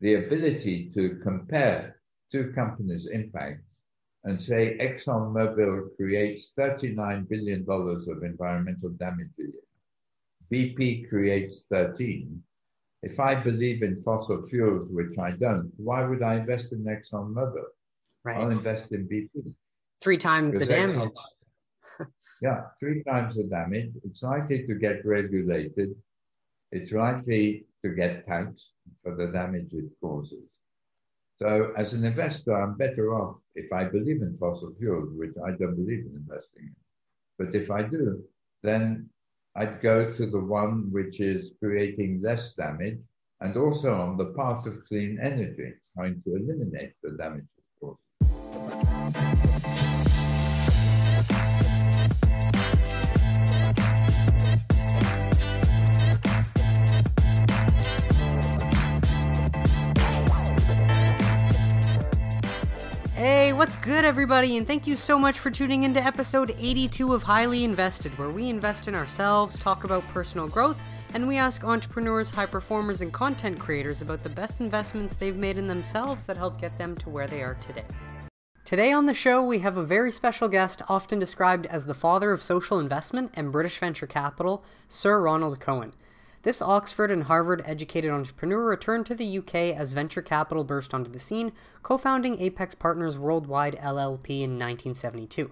the ability to compare two companies' impact and say ExxonMobil creates $39 billion of environmental damage a year. BP creates 13. If I believe in fossil fuels, which I don't, why would I invest in ExxonMobil? Right. I'll invest in BP. Three times the damage. yeah, three times the damage. It's likely to get regulated. It's likely to get taxed for the damage it causes. So as an investor, I'm better off if I believe in fossil fuels, which I don't believe in investing in. But if I do, then I'd go to the one which is creating less damage and also on the path of clean energy, trying to eliminate the damage, of what's good, everybody? And thank you so much for tuning into episode 82 of Highly Invested, where we invest in ourselves, talk about personal growth, and we ask entrepreneurs, high performers, and content creators about the best investments they've made in themselves that help get them to where they are today. Today on the show, we have a very special guest, often described as the father of social investment and British venture capital, Sir Ronald Cohen. This Oxford and Harvard educated entrepreneur returned to the UK as venture capital burst onto the scene, co founding Apax Partners Worldwide LLP in 1972.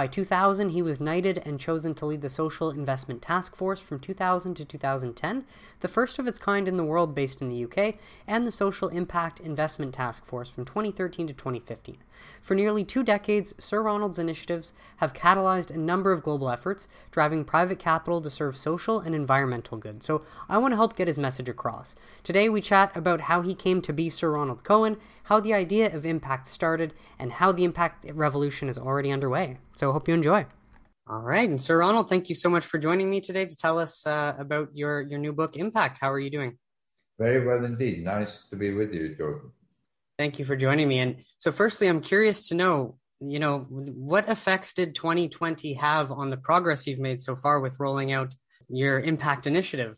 By 2000, he was knighted and chosen to lead the Social Investment Task Force from 2000 to 2010, the first of its kind in the world based in the UK, and the Social Impact Investment Task Force from 2013 to 2015. For nearly two decades, Sir Ronald's initiatives have catalyzed a number of global efforts, driving private capital to serve social and environmental good. So I want to help get his message across. Today we chat about how he came to be Sir Ronald Cohen, how the idea of impact started, and how the impact revolution is already underway. So hope you enjoy. All right, and Sir Ronald, thank you so much for joining me today to tell us uh, about your your new book, Impact. How are you doing? Very well indeed. Nice to be with you, Jordan. Thank you for joining me. And so, firstly, I'm curious to know, you know, what effects did 2020 have on the progress you've made so far with rolling out your impact initiative?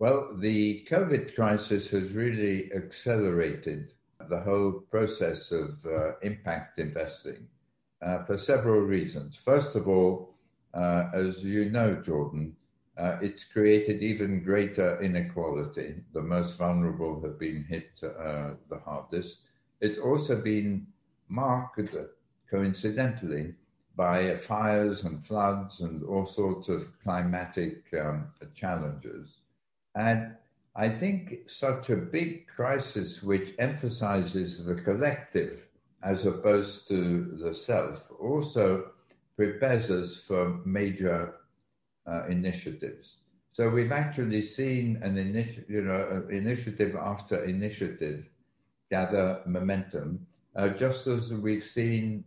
Well, the COVID crisis has really accelerated the whole process of uh, impact investing uh, for several reasons. First of all, uh, as you know, Jordan, uh, it's created even greater inequality. The most vulnerable have been hit uh, the hardest. It's also been marked, coincidentally, by fires and floods and all sorts of climatic um, challenges. And I think such a big crisis, which emphasizes the collective as opposed to the self, also prepares us for major uh, initiatives. So we've actually seen an initi- you know, initiative after initiative gather momentum, uh, just as we've seen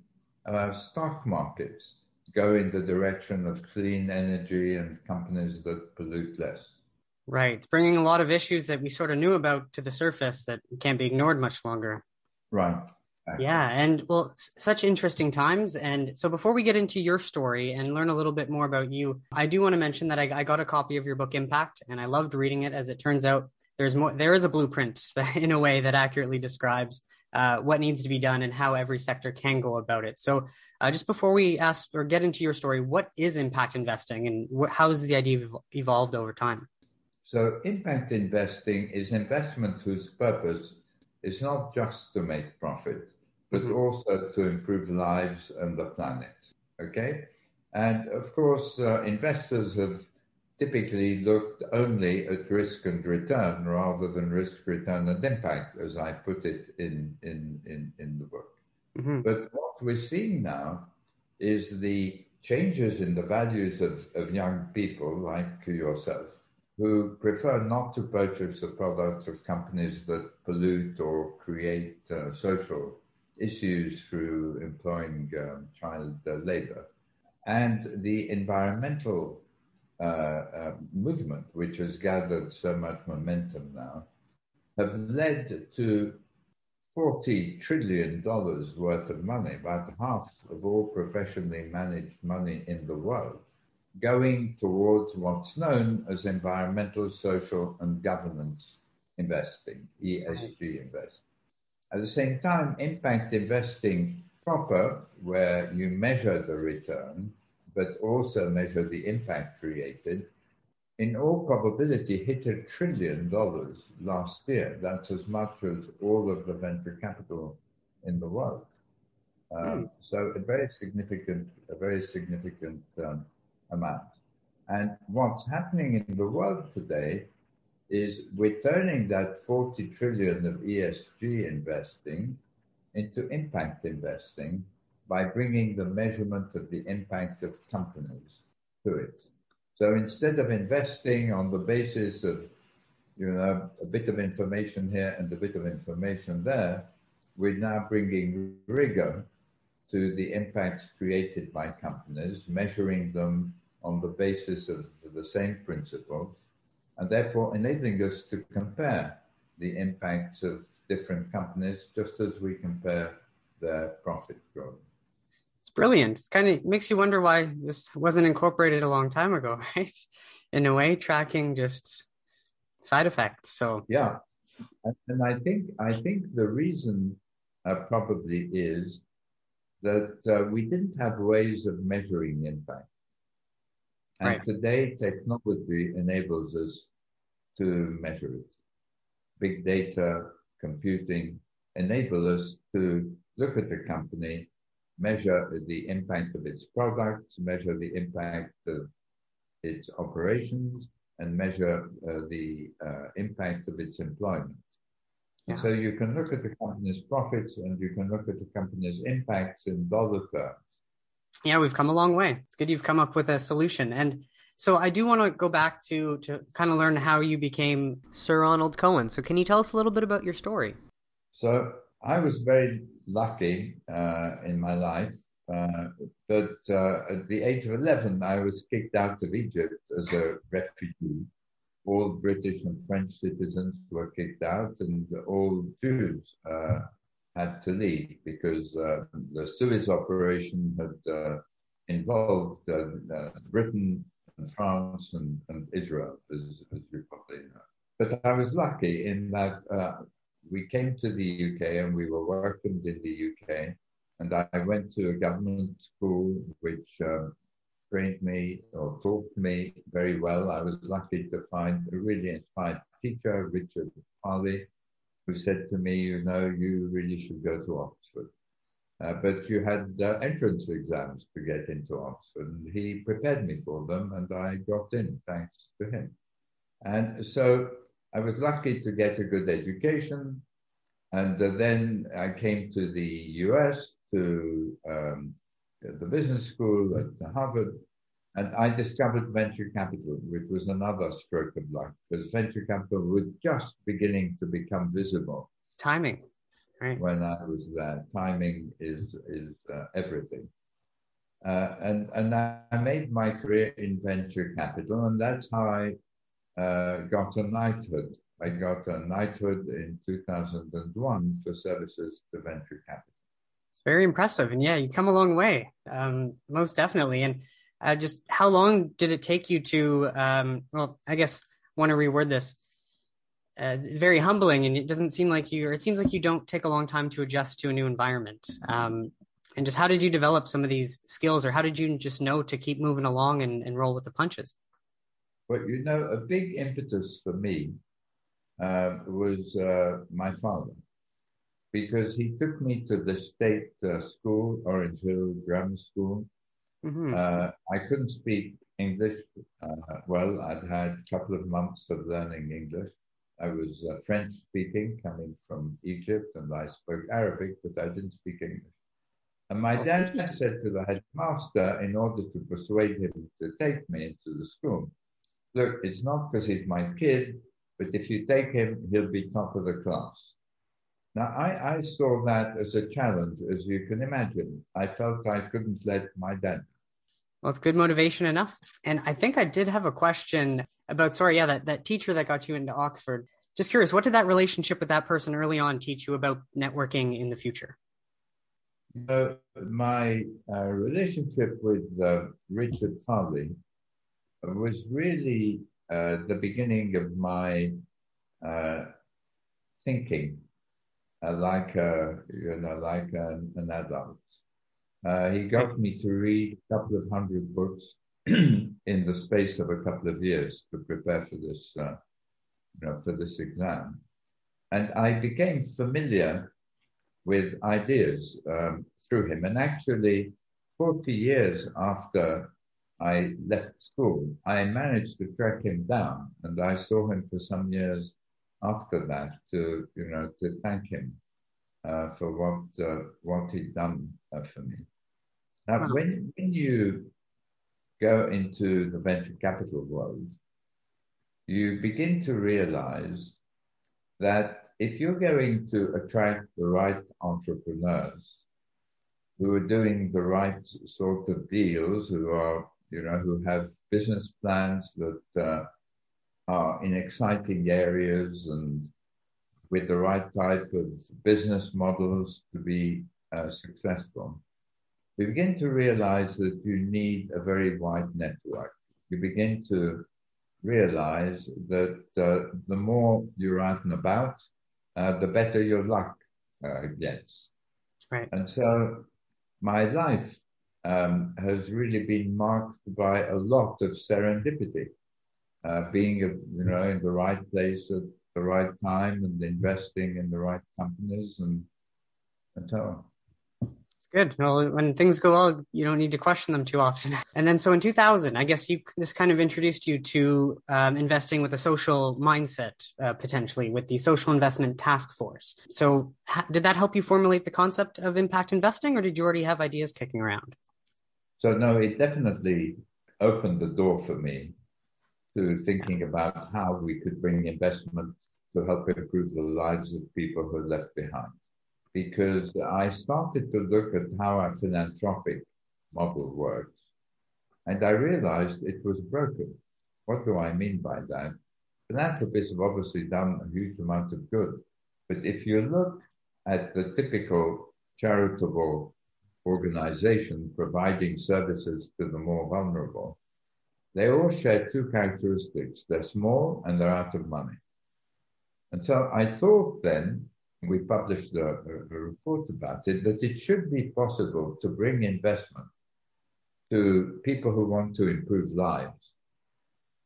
uh, stock markets go in the direction of clean energy and companies that pollute less. Right. It's bringing a lot of issues that we sort of knew about to the surface that can't be ignored much longer. Right. Yeah, and well, s- such interesting times. And so, before we get into your story and learn a little bit more about you, I do want to mention that I, I got a copy of your book Impact, and I loved reading it. As it turns out, there's more. There is a blueprint in a way that accurately describes uh, what needs to be done and how every sector can go about it. So, uh, just before we ask or get into your story, what is impact investing, and wh- how has the idea evolved over time? So, impact investing is investment whose purpose is not just to make profit but mm-hmm. also to improve lives and the planet. Okay? And of course, uh, investors have typically looked only at risk and return rather than risk, return, and impact, as I put it in, in, in, in the book. Mm-hmm. But what we're seeing now is the changes in the values of, of young people like yourself who prefer not to purchase the products of companies that pollute or create uh, social issues through employing um, child uh, labor. And the environmental uh, uh, movement, which has gathered so much momentum now, have led to $40 trillion worth of money, about half of all professionally managed money in the world, going towards what's known as environmental, social, and governance investing, ESG investing. At the same time, impact investing proper, where you measure the return, but also measure the impact created, in all probability hit a trillion dollars last year. That's as much as all of the venture capital in the world. Um, mm. So a very significant, a very significant um, amount. And what's happening in the world today is we're turning that 40 trillion of ESG investing into impact investing by bringing the measurement of the impact of companies to it. So instead of investing on the basis of, you know, a bit of information here and a bit of information there, we're now bringing rigor to the impacts created by companies, measuring them on the basis of the same principles, and therefore enabling us to compare the impacts of different companies just as we compare their profit growth. It's brilliant. It kind of makes you wonder why this wasn't incorporated a long time ago, right? In a way, tracking just side effects. So yeah, and I think I think the reason uh, probably is that uh, we didn't have ways of measuring impact. And right. today, technology enables us to measure it. Big data, computing enable us to look at a company, measure the impact of its products, measure the impact of its operations, and measure uh, the uh, impact of its employment. Yeah. So you can look at the company's profits and you can look at the company's impacts in dollar terms. Yeah, we've come a long way. It's good you've come up with a solution. And so I do want to go back to to kind of learn how you became Sir Ronald Cohen. So can you tell us a little bit about your story? So I was very lucky uh, in my life, uh, but uh, at the age of 11, I was kicked out of Egypt as a refugee all British and French citizens were kicked out, and all Jews uh, had to leave because uh, the Suez operation had uh, involved uh, uh, Britain and France and, and Israel, as, as, you probably know. But I was lucky in that uh, we came to the UK and we were welcomed in the UK. And I went to a government school which trained me or taught me very well. I was lucky to find a really inspired teacher, Richard Farley, who said to me, you know, you really should go to Oxford. Uh, but you had uh, entrance exams to get into Oxford, and he prepared me for them, and I got in thanks to him. And so I was lucky to get a good education. And uh, then I came to the US to um, the business school at Harvard, and I discovered venture capital, which was another stroke of luck, because venture capital was just beginning to become visible. Timing, right? When I was there, timing is is uh, everything. Uh, and and I made my career in venture capital, and that's how I uh, got a knighthood. I got a knighthood in 2001 for services to venture capital It's very impressive. And yeah, you come a long way, um, most definitely. And uh, just how long did it take you to? Um, well, I guess want to reword this. Uh, very humbling, and it doesn't seem like you, or it seems like you don't take a long time to adjust to a new environment. Um, and just how did you develop some of these skills, or how did you just know to keep moving along and, and roll with the punches? Well, you know, a big impetus for me uh, was uh, my father because he took me to the state uh, school, Orange Hill Grammar School. Mm-hmm. Uh, I couldn't speak English uh, well. I'd had a couple of months of learning English. I was uh, French speaking, coming from Egypt, and I spoke Arabic, but I didn't speak English. And my oh, dad said to the headmaster, in order to persuade him to take me into the school, look, it's not because he's my kid, but if you take him, he'll be top of the class. Now, I, I saw that as a challenge, as you can imagine. I felt I couldn't let my dad. Well, it's good motivation enough. And I think I did have a question about, sorry, yeah, that, that teacher that got you into Oxford. Just curious, what did that relationship with that person early on teach you about networking in the future? Uh, my uh, relationship with uh, Richard Farley was really uh, the beginning of my uh, thinking like a, you know like an, an adult. Uh, he got me to read a couple of hundred books in the space of a couple of years to prepare for this, uh, you know, for this exam, and I became familiar with ideas um, through him. And actually, 40 years after I left school, I managed to track him down, and I saw him for some years after that to, you know, to thank him uh, for what uh, what he'd done uh, for me. Now, wow. when when you go into the venture capital world, you begin to realize that if you're going to attract the right entrepreneurs who are doing the right sort of deals, who are, you know, who have business plans that uh, are in exciting areas and with the right type of business models to be uh, successful, we begin to realize that you need a very wide network. You begin to realize that uh, the more you're out and about, uh, the better your luck uh, gets. Right. And so my life um, has really been marked by a lot of serendipity, uh, being you know in the right place at the right time and investing in the right companies and and so on It's good. Well, when things go well, you don't need to question them too often. And then, so in 2000, I guess you this kind of introduced you to um, investing with a social mindset, uh, potentially with the Social Investment Task Force. So, ha- did that help you formulate the concept of impact investing, or did you already have ideas kicking around? So, no, it definitely opened the door for me to thinking about how we could bring investment to help improve the lives of people who are left behind because I started to look at how a philanthropic model works. And I realized it was broken. What do I mean by that? Philanthropists have obviously done a huge amount of good. But if you look at the typical charitable organization providing services to the more vulnerable, they all share two characteristics. They're small and they're out of money. And so I thought then we published a, a, report about it, that it should be possible to bring investment to people who want to improve lives,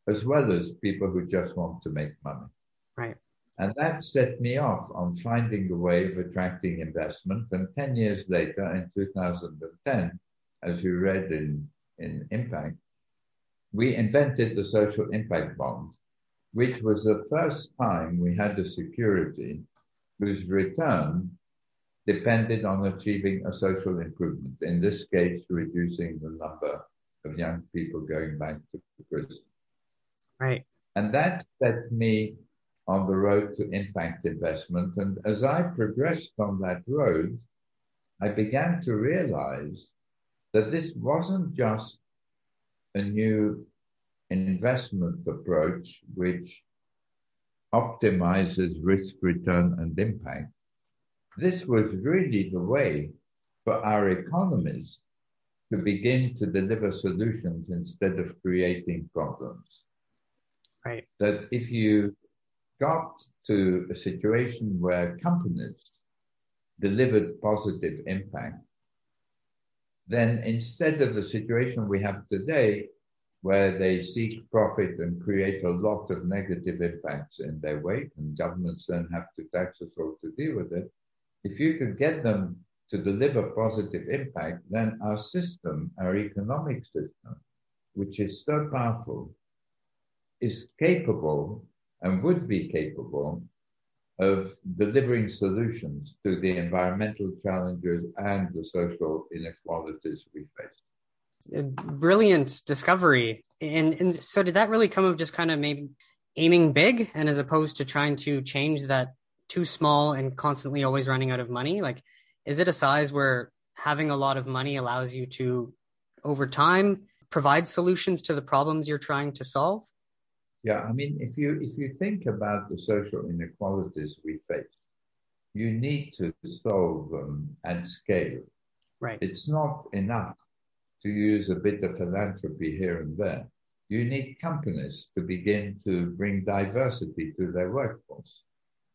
as well as people who just want to make money. Right. And that set me off on finding a way of attracting investment. And 10 years later, in 2010, as you read in, in Impact, we invented the social impact bond, which was the first time we had a security whose return depended on achieving a social improvement, in this case, reducing the number of young people going back to prison. Right. And that set me on the road to impact investment. And as I progressed on that road, I began to realize that this wasn't just a new investment approach, which optimizes risk, return, and impact. This was really the way for our economies to begin to deliver solutions instead of creating problems. Right. That if you got to a situation where companies delivered positive impact, then instead of the situation we have today, where they seek profit and create a lot of negative impacts in their wake, and governments then have to tax us all to deal with it. If you could get them to deliver positive impact, then our system, our economic system, which is so powerful, is capable and would be capable of delivering solutions to the environmental challenges and the social inequalities we face brilliant discovery. And, and so did that really come of just kind of maybe aiming big and as opposed to trying to change that too small and constantly always running out of money? Like, is it a size where having a lot of money allows you to, over time, provide solutions to the problems you're trying to solve? Yeah, I mean, if you if you think about the social inequalities we face, you need to solve them at scale. Right. It's not enough to use a bit of philanthropy here and there. You need companies to begin to bring diversity to their workforce.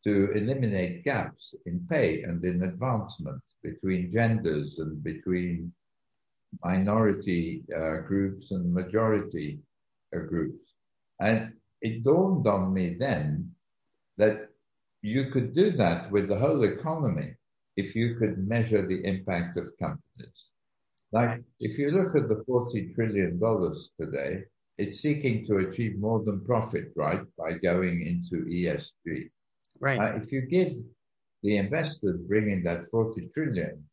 to eliminate gaps in pay and in advancement between genders and between minority uh, groups and majority uh, groups. And it dawned on me then that you could do that with the whole economy if you could measure the impact of companies. Like if you look at the $40 trillion today, it's seeking to achieve more than profit, right, by going into ESG. Right. Uh, if you give the investors bringing that 40 trillion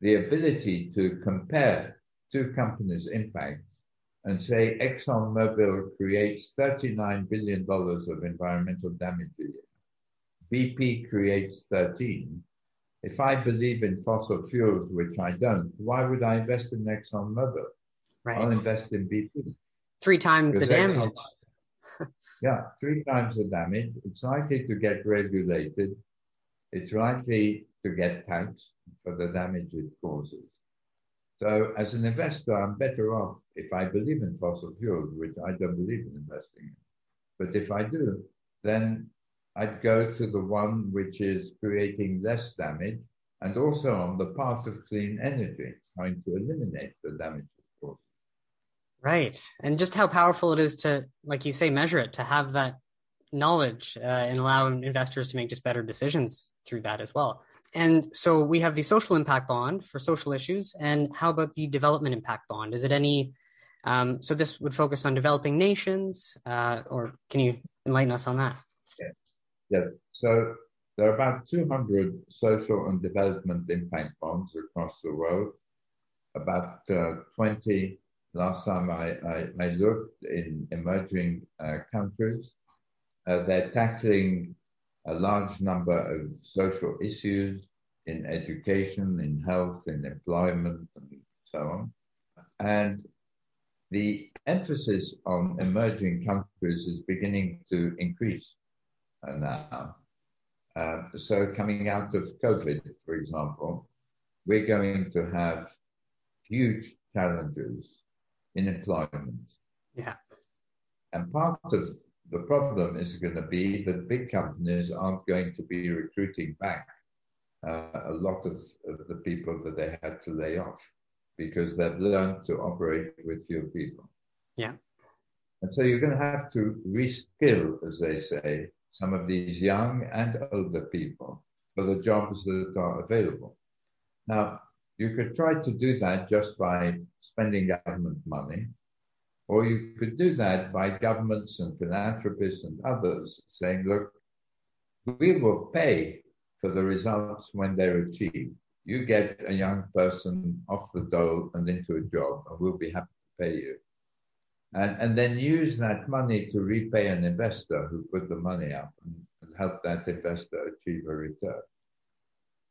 the ability to compare two companies' impact and say ExxonMobil creates $39 billion of environmental damage a year. BP creates 13. If I believe in fossil fuels, which I don't, why would I invest in ExxonMobil? Right. I'll invest in BP. Three times the damage. yeah, three times the damage. It's likely to get regulated. It's likely to get taxed for the damage it causes. So, as an investor, I'm better off if I believe in fossil fuels, which I don't believe in investing in. But if I do, then I'd go to the one which is creating less damage and also on the path of clean energy, trying to eliminate the damage it causes. Right. And just how powerful it is to, like you say, measure it, to have that knowledge uh, and allow investors to make just better decisions through that as well. And so we have the social impact bond for social issues. And how about the development impact bond? Is it any? Um, so this would focus on developing nations, uh, or can you enlighten us on that? Yeah. yeah. So there are about 200 social and development impact bonds across the world. About uh, 20 last time I, I, I looked in emerging uh, countries. Uh, they're tackling a large number of social issues in education, in health, in employment, and so on. And the emphasis on emerging countries is beginning to increase uh, now. Uh, so, coming out of COVID, for example, we're going to have huge challenges in employment. Yeah. And part of the problem is going to be that big companies aren't going to be recruiting back uh, a lot of, of, the people that they had to lay off because they've learned to operate with fewer people. Yeah. And so you're going to have to reskill, as they say, some of these young and older people for the jobs that are available. Now, you could try to do that just by spending government money, or you could do that by governments and philanthropists and others saying, look, we will pay for the results when they're achieved. You get a young person off the dole and into a job, and we'll be happy to pay you. And, and then use that money to repay an investor who put the money up and, and help that investor achieve a return.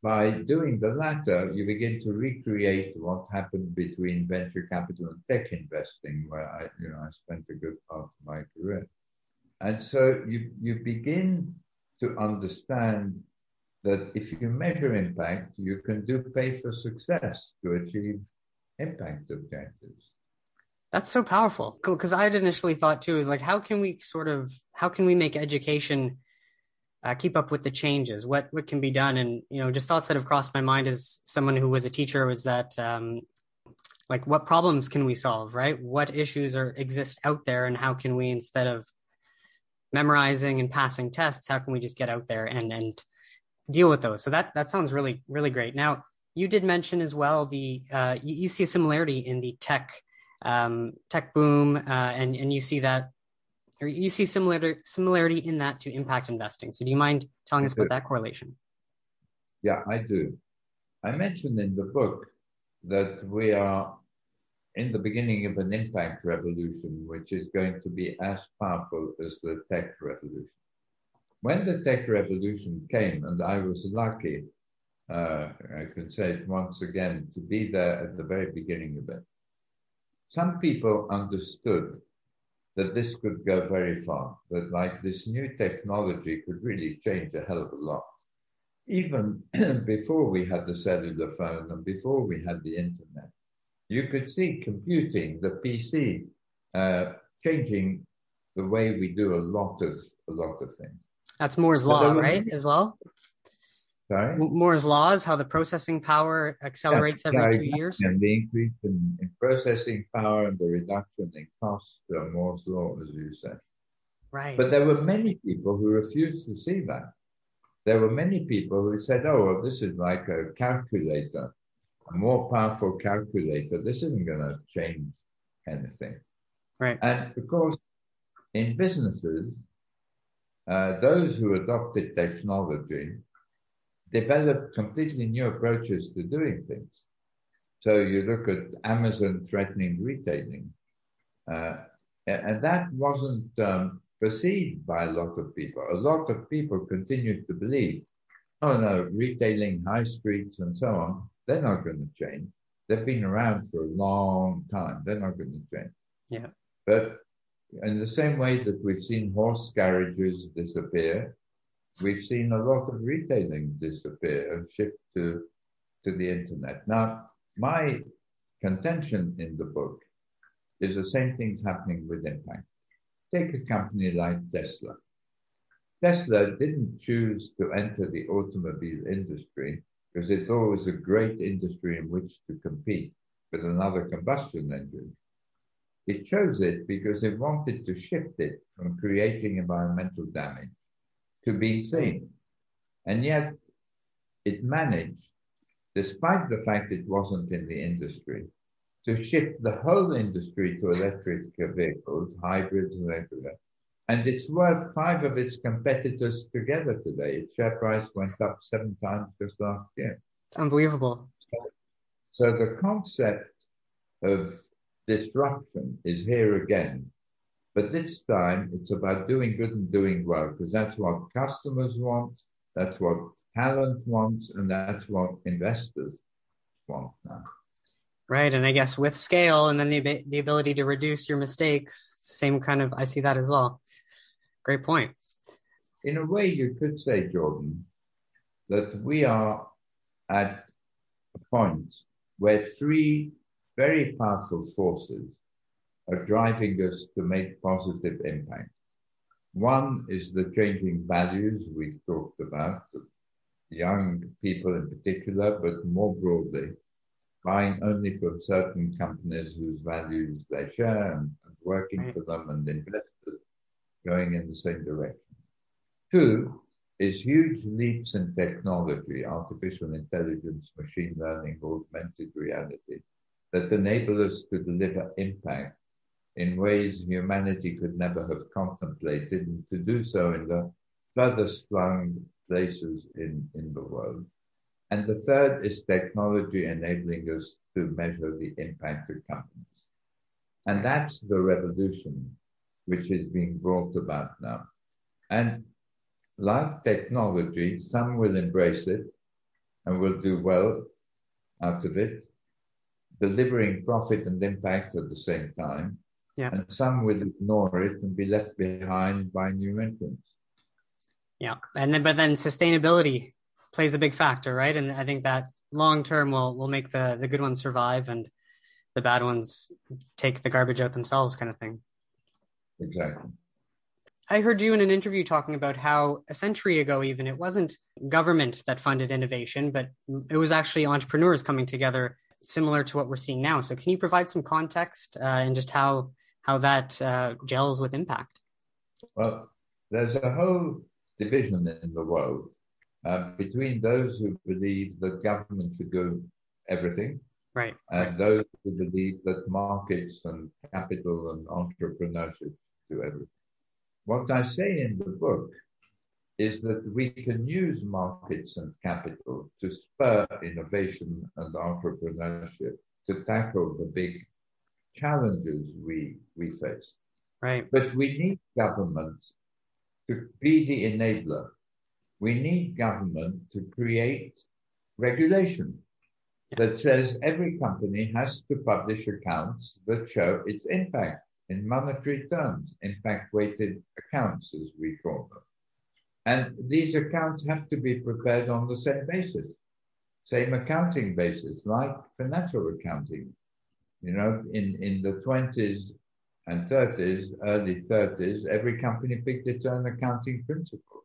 By doing the latter, you begin to recreate what happened between venture capital and tech investing, where I, you know, I spent a good part of my career. And so you, you begin to understand that if you measure impact, you can do pay for success to achieve impact objectives. That's so powerful. Cool. Because I had initially thought too, is like, how can we sort of, how can we make education uh, keep up with the changes what what can be done and you know just thoughts that have crossed my mind as someone who was a teacher was that um, like what problems can we solve right what issues are exist out there and how can we instead of memorizing and passing tests how can we just get out there and and deal with those so that that sounds really really great now you did mention as well the uh, you, you, see a similarity in the tech um, tech boom uh, and and you see that or you see similar similarity in that to impact investing. So do you mind telling us about that correlation? Yeah, I do. I mentioned in the book that we are in the beginning of an impact revolution, which is going to be as powerful as the tech revolution. When the tech revolution came, and I was lucky, uh, I can say it once again, to be there at the very beginning of it, some people understood that this could go very far, that like this new technology could really change a hell of a lot. Even before we had the cellular phone and before we had the internet, you could see computing, the PC, uh, changing the way we do a lot of a lot of things. That's Moore's law, right? As well. Sorry. Moore's law is how the processing power accelerates every two exactly. years. And the increase in, in processing power and the reduction in cost are Moore's law, as you said. Right. But there were many people who refused to see that. There were many people who said, oh, well, this is like a calculator, a more powerful calculator. This isn't going to change anything. Right. And of course, in businesses, uh, those who adopted technology developed completely new approaches to doing things. So you look at Amazon threatening retailing, uh, and that wasn't um, perceived by a lot of people. A lot of people continued to believe, oh no, retailing high streets and so on, they're not going to change. They've been around for a long time. They're not going to change. Yeah. But in the same way that we've seen horse carriages disappear, we've seen a lot of retailing disappear and shift to, to the internet. Now, my contention in the book is the same thing's happening with impact. Take a company like Tesla. Tesla didn't choose to enter the automobile industry because it thought it was a great industry in which to compete with another combustion engine. It chose it because it wanted to shift it from creating environmental damage to being clean. And yet it managed, despite the fact it wasn't in the industry, to shift the whole industry to electric vehicles, hybrids, and everything. And it's worth five of its competitors together today. Its share price went up seven times just last year. Unbelievable. So, so the concept of disruption is here again. But this time it's about doing good and doing well, because that's what customers want, that's what talent wants, and that's what investors want now. Right, and I guess with scale and then the the ability to reduce your mistakes, same kind of I see that as well. Great point. In a way, you could say, Jordan, that we are at a point where three very powerful forces are driving us to make positive impact. One is the changing values we've talked about, young people in particular, but more broadly, buying only from certain companies whose values they share and, working mm. for them and investors going in the same direction. Two is huge leaps in technology, artificial intelligence, machine learning, augmented reality, that enable us to deliver impact in ways humanity could never have contemplated, and to do so in the furthest flung places in, in the world. And the third is technology enabling us to measure the impact of companies. And that's the revolution which is being brought about now. And like technology, some will embrace it and will do well out of it, delivering profit and impact at the same time. Yeah. And some will ignore it and be left behind by new entrants. Yeah. And then, but then sustainability plays a big factor, right? And I think that long term will will make the the good ones survive and the bad ones take the garbage out themselves, kind of thing. Exactly. I heard you in an interview talking about how a century ago, even it wasn't government that funded innovation, but it was actually entrepreneurs coming together, similar to what we're seeing now. So, can you provide some context uh, and just how how that uh, gels with impact? Well, there's a whole division in the world uh, between those who believe that government should do everything, right, and right. those who believe that markets and capital and entrepreneurship do everything. What I say in the book is that we can use markets and capital to spur innovation and entrepreneurship to tackle the big challenges we, we face. Right. But we need government to be the enabler. We need government to create regulation yeah. that says every company has to publish accounts that show its impact in monetary terms, impact weighted accounts, as we call them. And these accounts have to be prepared on the same basis, same accounting basis, like financial accounting. You know, in, in the 20s and 30s, early 30s, every company picked its own accounting principles.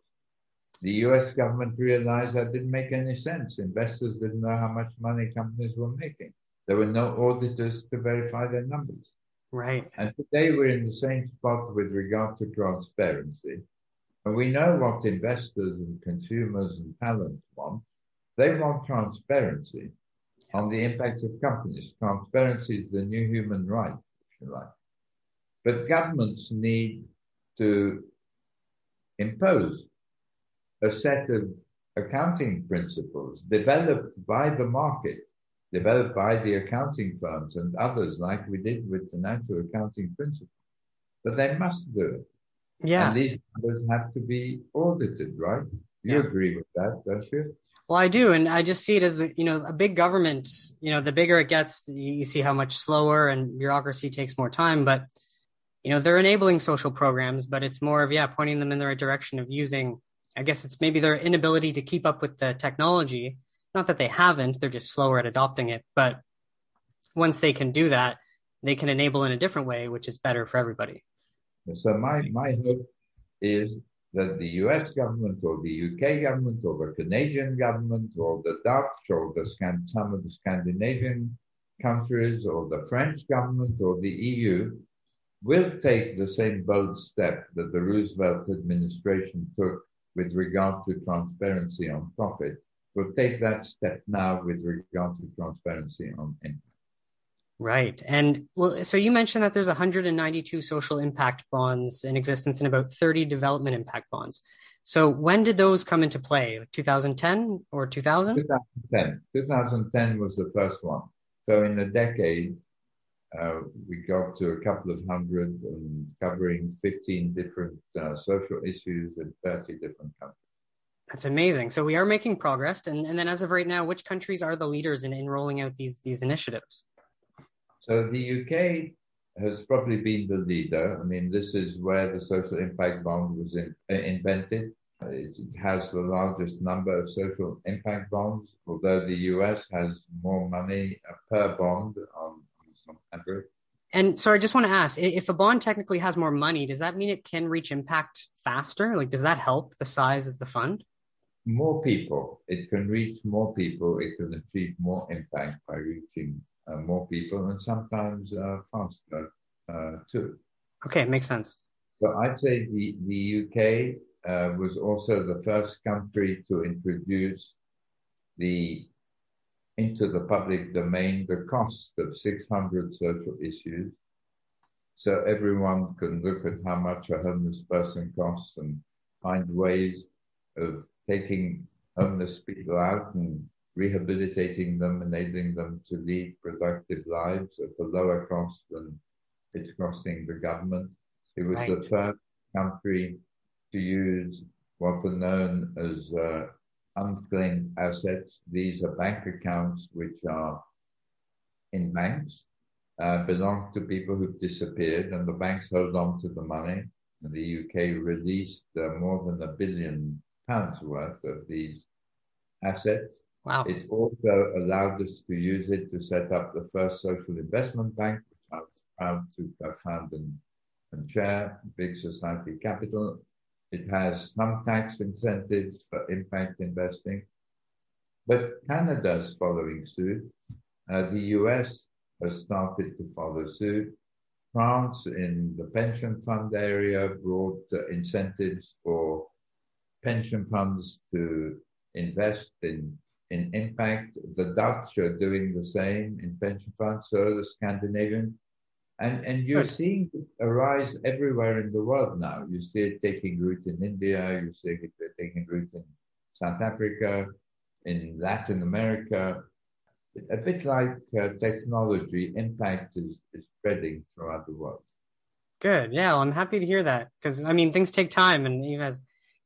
the US government realized that didn't make any sense. Investors didn't know how much money companies were making. There were no auditors to verify their numbers. Right. And today we're in the same spot with regard to transparency. And we know what investors and consumers and talent want. They want transparency on the impact of companies. Transparency is the new human right, if you like. But governments need to impose a set of accounting principles developed by the market, developed by the accounting firms and others, like we did with the natural accounting principles. But they must do it. Yeah. And these numbers have to be audited, right? You Yeah. agree with that, don't you? Well, I do, and I just see it as the you know a big government. You know, the bigger it gets, you you see how much slower and bureaucracy takes more time. But you know, they're enabling social programs, but it's more of yeah, pointing them in the right direction of using. I guess it's maybe their inability to keep up with the technology. Not that they haven't; they're just slower at adopting it. But once they can do that, they can enable in a different way, which is better for everybody. So my, my hope is that the US government or the UK government or the Canadian government or the Dutch or the some of the Scandinavian countries or the French government or the EU will take the same bold step that the Roosevelt administration took with regard to transparency on profit. Will take that step now with regard to transparency on impact. Right. And well, so you mentioned that there's 192 social impact bonds in existence and about 30 development impact bonds. So when did those come into play? 2010 or 2000? 2010. 2010 was the first one. So in a decade, uh, we got to a couple of hundred and covering 15 different uh, social issues in 30 different countries. That's amazing. So we are making progress. And, and then as of right now, which countries are the leaders in, in rolling out these, these initiatives? So the UK has probably been the leader. I mean, this is where the social impact bond was in, uh, invented. It, it has the largest number of social impact bonds, although the US has more money uh, per bond on, on average. And so I just want to ask if a bond technically has more money, does that mean it can reach impact faster? Like, does that help the size of the fund? More people. It can reach more people. It can achieve more impact by reaching more people and sometimes uh, faster uh, too. Okay, makes sense. So I'd say the, the UK uh, was also the first country to introduce the into the public domain the cost of 600 social issues. So everyone can look at how much a homeless person costs and find ways of taking homeless people out and rehabilitating them, enabling them to lead productive lives at a lower cost than it's costing the government. It was Right. the first country to use what were known as uh, unclaimed assets. These are bank accounts which are in banks, uh, belong to people who've disappeared, and the banks hold on to the money. And the UK released uh, more than a billion pounds worth of these assets. Wow. It also allowed us to use it to set up the first social investment bank, which I was proud to co-found and, and chair, Big Society Capital. It has some tax incentives for impact investing. But Canada's following suit. Uh, the US has started to follow suit. France, in the pension fund area, brought uh, incentives for pension funds to invest in, in impact. The Dutch are doing the same in pension funds, so the Scandinavian. And, and you're Good. seeing it arise everywhere in the world now. You see it taking root in India, you see it taking root in South Africa, in Latin America. A bit like uh, technology, impact is, is spreading throughout the world. Good. Yeah, well, I'm happy to hear that because I mean things take time, and you it's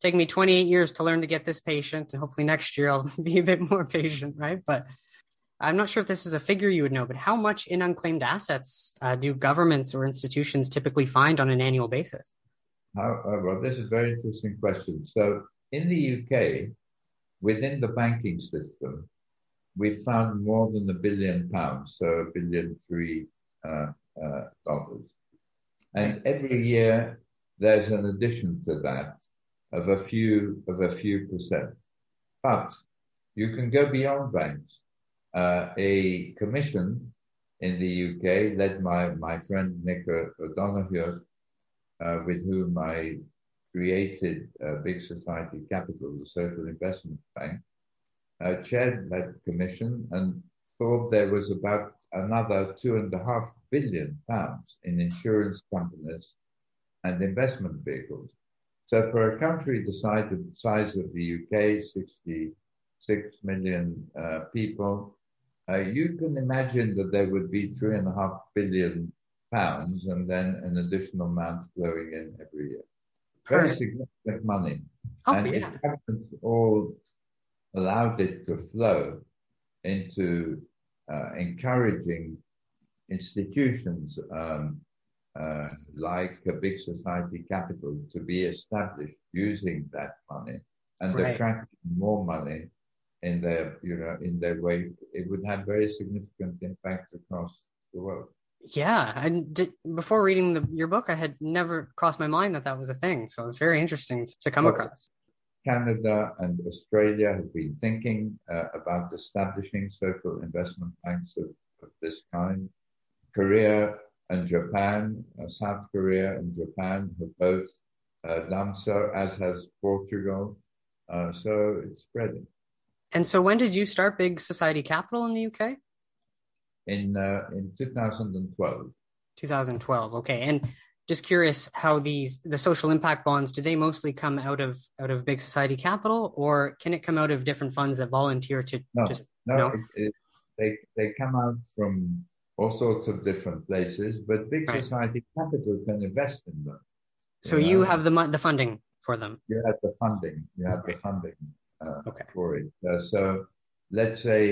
taken me 28 years to learn to get this patient, and hopefully next year I'll be a bit more patient, right? But I'm not sure if this is a figure you would know, but how much in unclaimed assets uh, do governments or institutions typically find on an annual basis? How, uh, well, this is a very interesting question. So, in the UK, within the banking system, we found more than a billion pounds, so a billion three uh, uh, dollars. And every year, there's an addition to that of a few of a few percent. But you can go beyond banks. Uh, a commission in the UK, led by my friend Nick O'Donohoe, uh, with whom I created Big Society Capital, the social investment bank, uh, chaired that commission and thought there was about another two and a half billion pounds in insurance companies and investment vehicles. So for a country the size of, size of the UK, 66 million uh, people, uh, you can imagine that there would be three and a half billion pounds and then an additional amount flowing in every year. Very significant money. Oh, and yeah. if governments all allowed it to flow into uh, encouraging institutions um, uh, like a big society capital to be established using that money and Right. attracting more money in their, you know, in their way, it would have very significant impact across the world. Yeah, and did, before reading the, your book, I had never crossed my mind that that was a thing. So it's very interesting to come Well, across. Canada and Australia have been thinking uh, about establishing social investment banks of, of this kind. Korea and Japan, uh, South Korea and Japan have both uh, done so, as has Portugal. Uh, so it's spreading. And so, when did you start Big Society Capital in the UK? In uh, in 2012, 2012. Okay, and just curious how these the social impact bonds do they mostly come out of out of Big Society Capital, or can it come out of different funds that volunteer to? No. to no, No? It, it, they they come out from all sorts of different places, but big Right. society capital can invest in them. so you have the the funding for them. you have the funding. You have the funding uh, Okay. for it. Uh, so let's say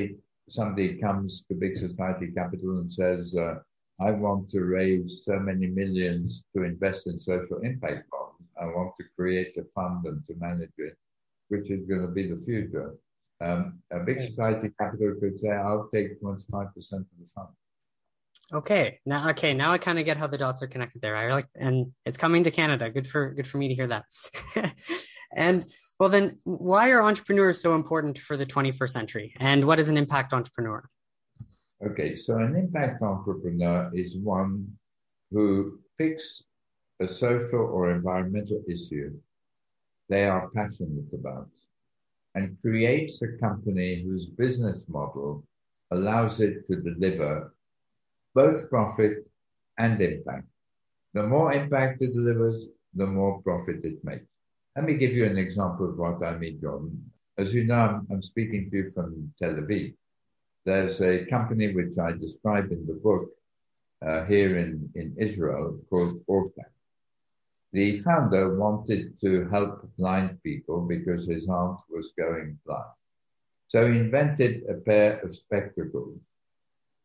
somebody comes to Big Society Capital and says, uh, "I want to raise so many millions to invest in social impact bonds. I want to create a fund and to manage it, which is going to be the future." Um, a Big Society Capital could say, "I'll take 25 percent of the fund." Okay, now okay, now I kind of get how the dots are connected there. I like, and it's coming to Canada. Good for good for me to hear that. and well, then, why are entrepreneurs so important for the 21st century? And what is an impact entrepreneur? Okay, so an impact entrepreneur is one who picks a social or environmental issue they are passionate about and creates a company whose business model allows it to deliver both profit and impact. The more impact it delivers, the more profit it makes. Let me give you an example of what I mean, John. As you know, I'm, speaking to you from Tel Aviv there's a company which I describe in the book uh, here in, in Israel called Orta. The founder wanted to help blind people because his aunt was going blind. So he invented a pair of spectacles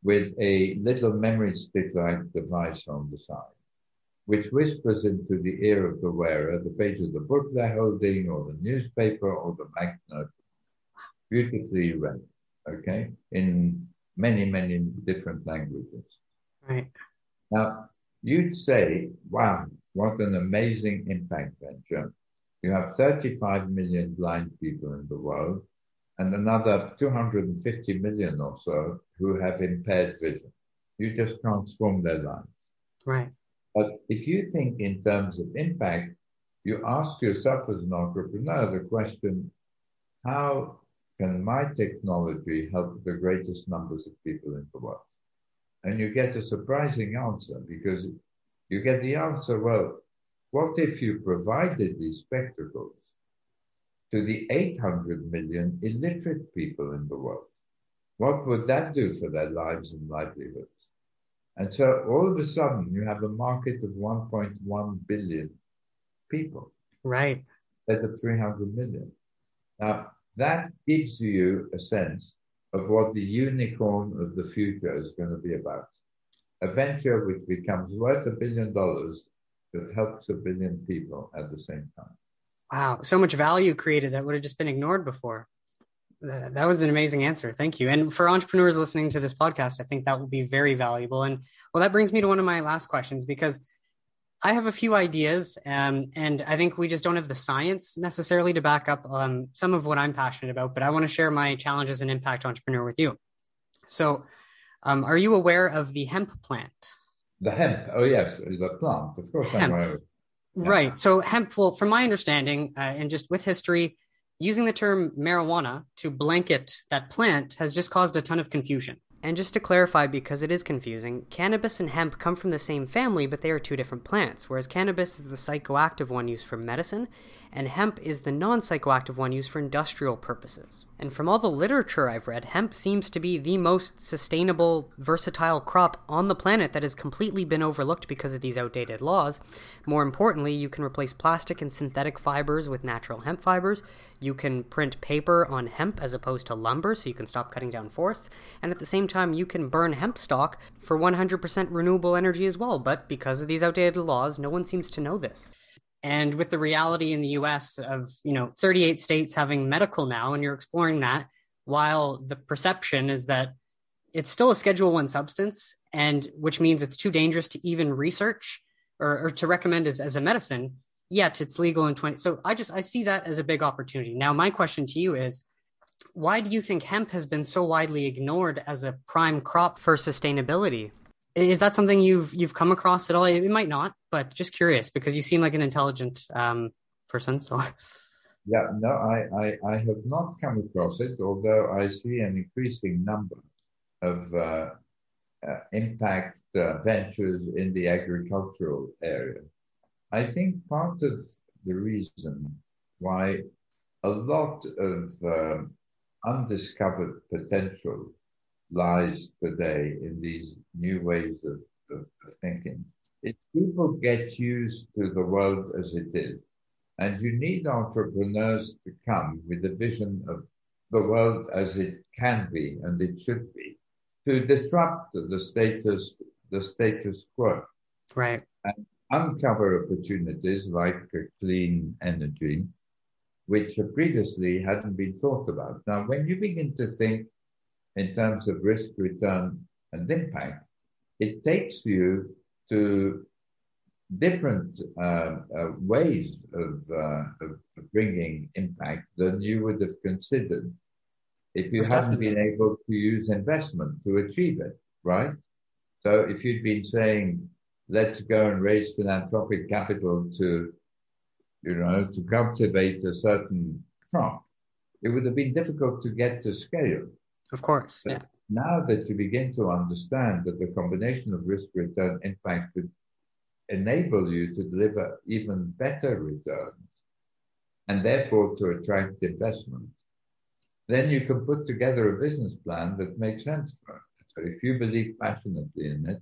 with a little memory stick like device on the side, which whispers into the ear of the wearer the page of the book they're holding, or the newspaper, or the banknote, beautifully read okay, in many, many different languages. Right. Now, you'd say, wow, what an amazing impact venture. You have 35 million blind people in the world and another 250 million or so who have impaired vision. You just transform their lives. Right. But if you think in terms of impact, you ask yourself as an entrepreneur the question, how can my technology help the greatest numbers of people in the world? And you get a surprising answer because you get the answer, well, what if you provided these spectacles to the 800 million illiterate people in the world? What would that do for their lives and livelihoods? And so all of a sudden, you have a market of 1.1 billion people Right. instead of 300 million. Now, that gives you a sense of what the unicorn of the future is going to be about. A venture which becomes worth a billion dollars that helps a billion people at the same time. Wow. So much value created that would have just been ignored before. Th- That was an amazing answer. Thank you. And for entrepreneurs listening to this podcast, I think that will be very valuable. And well, that brings me to one of my last questions because I have a few ideas, um, and I think we just don't have the science necessarily to back up um, some of what I'm passionate about. But I want to share my challenges and impact entrepreneur with you. So, um, are you aware of the hemp plant? The hemp. Oh yes, the plant. Of course, hemp. I'm aware. Yeah. Right. So hemp. Well, from my understanding, uh, and just with history, using the term marijuana to blanket that plant has just caused a ton of confusion. And just to clarify, because it is confusing, cannabis and hemp come from the same family, but they are two different plants, whereas cannabis is the psychoactive one used for medicine, and hemp is the non psychoactive one used for industrial purposes. And from all the literature I've read, hemp seems to be the most sustainable, versatile crop on the planet that has completely been overlooked because of these outdated laws. More importantly, you can replace plastic and synthetic fibers with natural hemp fibers. You can print paper on hemp as opposed to lumber, so you can stop cutting down forests. And at the same time, you can burn hemp stalk for 100% renewable energy as well. But because of these outdated laws, no one seems to know this. And with the reality in the US of, you know, 38 states having medical now, and you're exploring that, while the perception is that it's still a schedule one substance, and which means it's too dangerous to even research or, or to recommend as, as a medicine, yet it's legal in 20. So I just, I see that as a big opportunity. Now, my question to you is, why do you think hemp has been so widely ignored as a prime crop for sustainability? Is that something you've you've come across at all? It might not, but just curious because you seem like an intelligent um, person. So, yeah, no, I, I, I have not come across it, although I see an increasing number of uh, uh, impact uh, ventures in the agricultural area. I think part of the reason why a lot of um, undiscovered potential lies today in these new ways of, of, of thinking. If people get used to the world as it is, and you need entrepreneurs to come with a vision of the world as it can be and it should be to disrupt the status the status quo. Right. And uncover opportunities like clean energy which previously hadn't been thought about. Now when you begin to think in terms of risk, return, and impact, it takes you to different uh, uh, ways of, uh, of, bringing impact than you would have considered if you hadn't been able to use investment to achieve it, right? So if you'd been saying, let's go and raise philanthropic capital to, you know, to cultivate a certain crop, it would have been difficult to get to scale. Of course. But yeah. Now that you begin to understand that the combination of risk return impact could enable you to deliver even better returns and therefore to attract investment, then you can put together a business plan that makes sense for it. So if you believe passionately in it,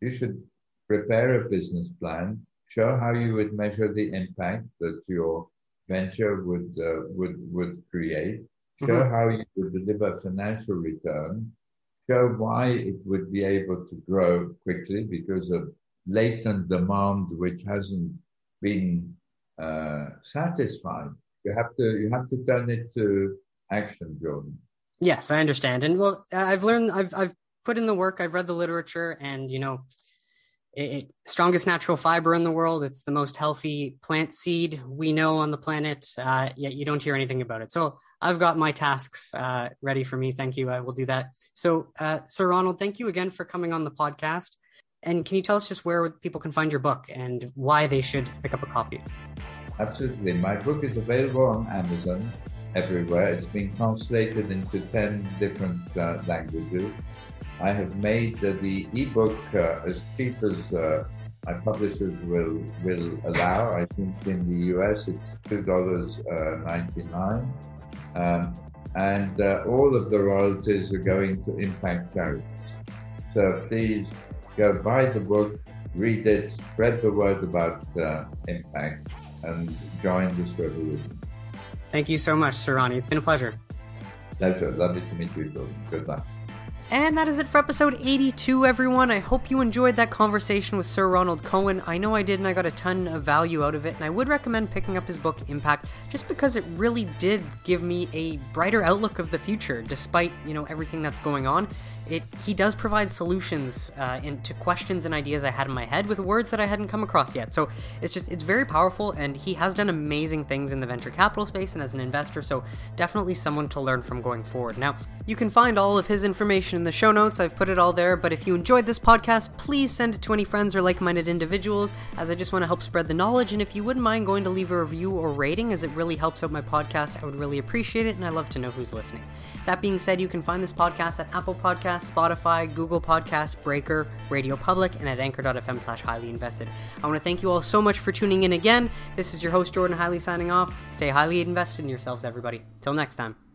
you should prepare a business plan, show how you would measure the impact that your venture would uh, would would create, show mm-hmm. how you would deliver financial return, show why it would be able to grow quickly because of latent demand which hasn't been uh, satisfied. You have to you have to turn it to action, Jordan. Yes, I understand, and well, I've learned I've I've put in the work. I've read the literature, and you know, it, strongest natural fiber in the world. It's the most healthy plant seed we know on the planet. Uh, yet you don't hear anything about it. So I've got my tasks uh, ready for me. Thank you. I will do that. So, uh, Sir Ronald, thank you again for coming on the podcast. And can you tell us just where people can find your book and why they should pick up a copy? Absolutely. My book is available on Amazon everywhere. It's been translated into 10 different uh, languages. I have made the ebook uh, as cheap as uh, my publishers will will allow. I think in the US it's two dollars uh, ninety nine. Um, and uh, all of the royalties are going to impact charities. So please go buy the book, read it, spread the word about uh, impact, and join this revolution. Thank you so much, Sir Ronnie. It's been a pleasure. Pleasure. Lovely to meet you, Good luck. And that is it for episode 82, everyone. I hope you enjoyed that conversation with Sir Ronald Cohen. I know I did, and I got a ton of value out of it. And I would recommend picking up his book, Impact, just because it really did give me a brighter outlook of the future, despite, you know, everything that's going on. It, he does provide solutions uh, into questions and ideas I had in my head with words that I hadn't come across yet. So it's just, it's very powerful, and he has done amazing things in the venture capital space and as an investor. So definitely someone to learn from going forward. Now, you can find all of his information in the show notes. I've put it all there. But if you enjoyed this podcast, please send it to any friends or like minded individuals, as I just want to help spread the knowledge. And if you wouldn't mind going to leave a review or rating, as it really helps out my podcast, I would really appreciate it. And I love to know who's listening. That being said, you can find this podcast at Apple Podcasts, Spotify, Google Podcasts, Breaker, Radio Public, and at anchor.fm slash highly invested. I want to thank you all so much for tuning in again. This is your host, Jordan Highly, signing off. Stay highly invested in yourselves, everybody. Till next time.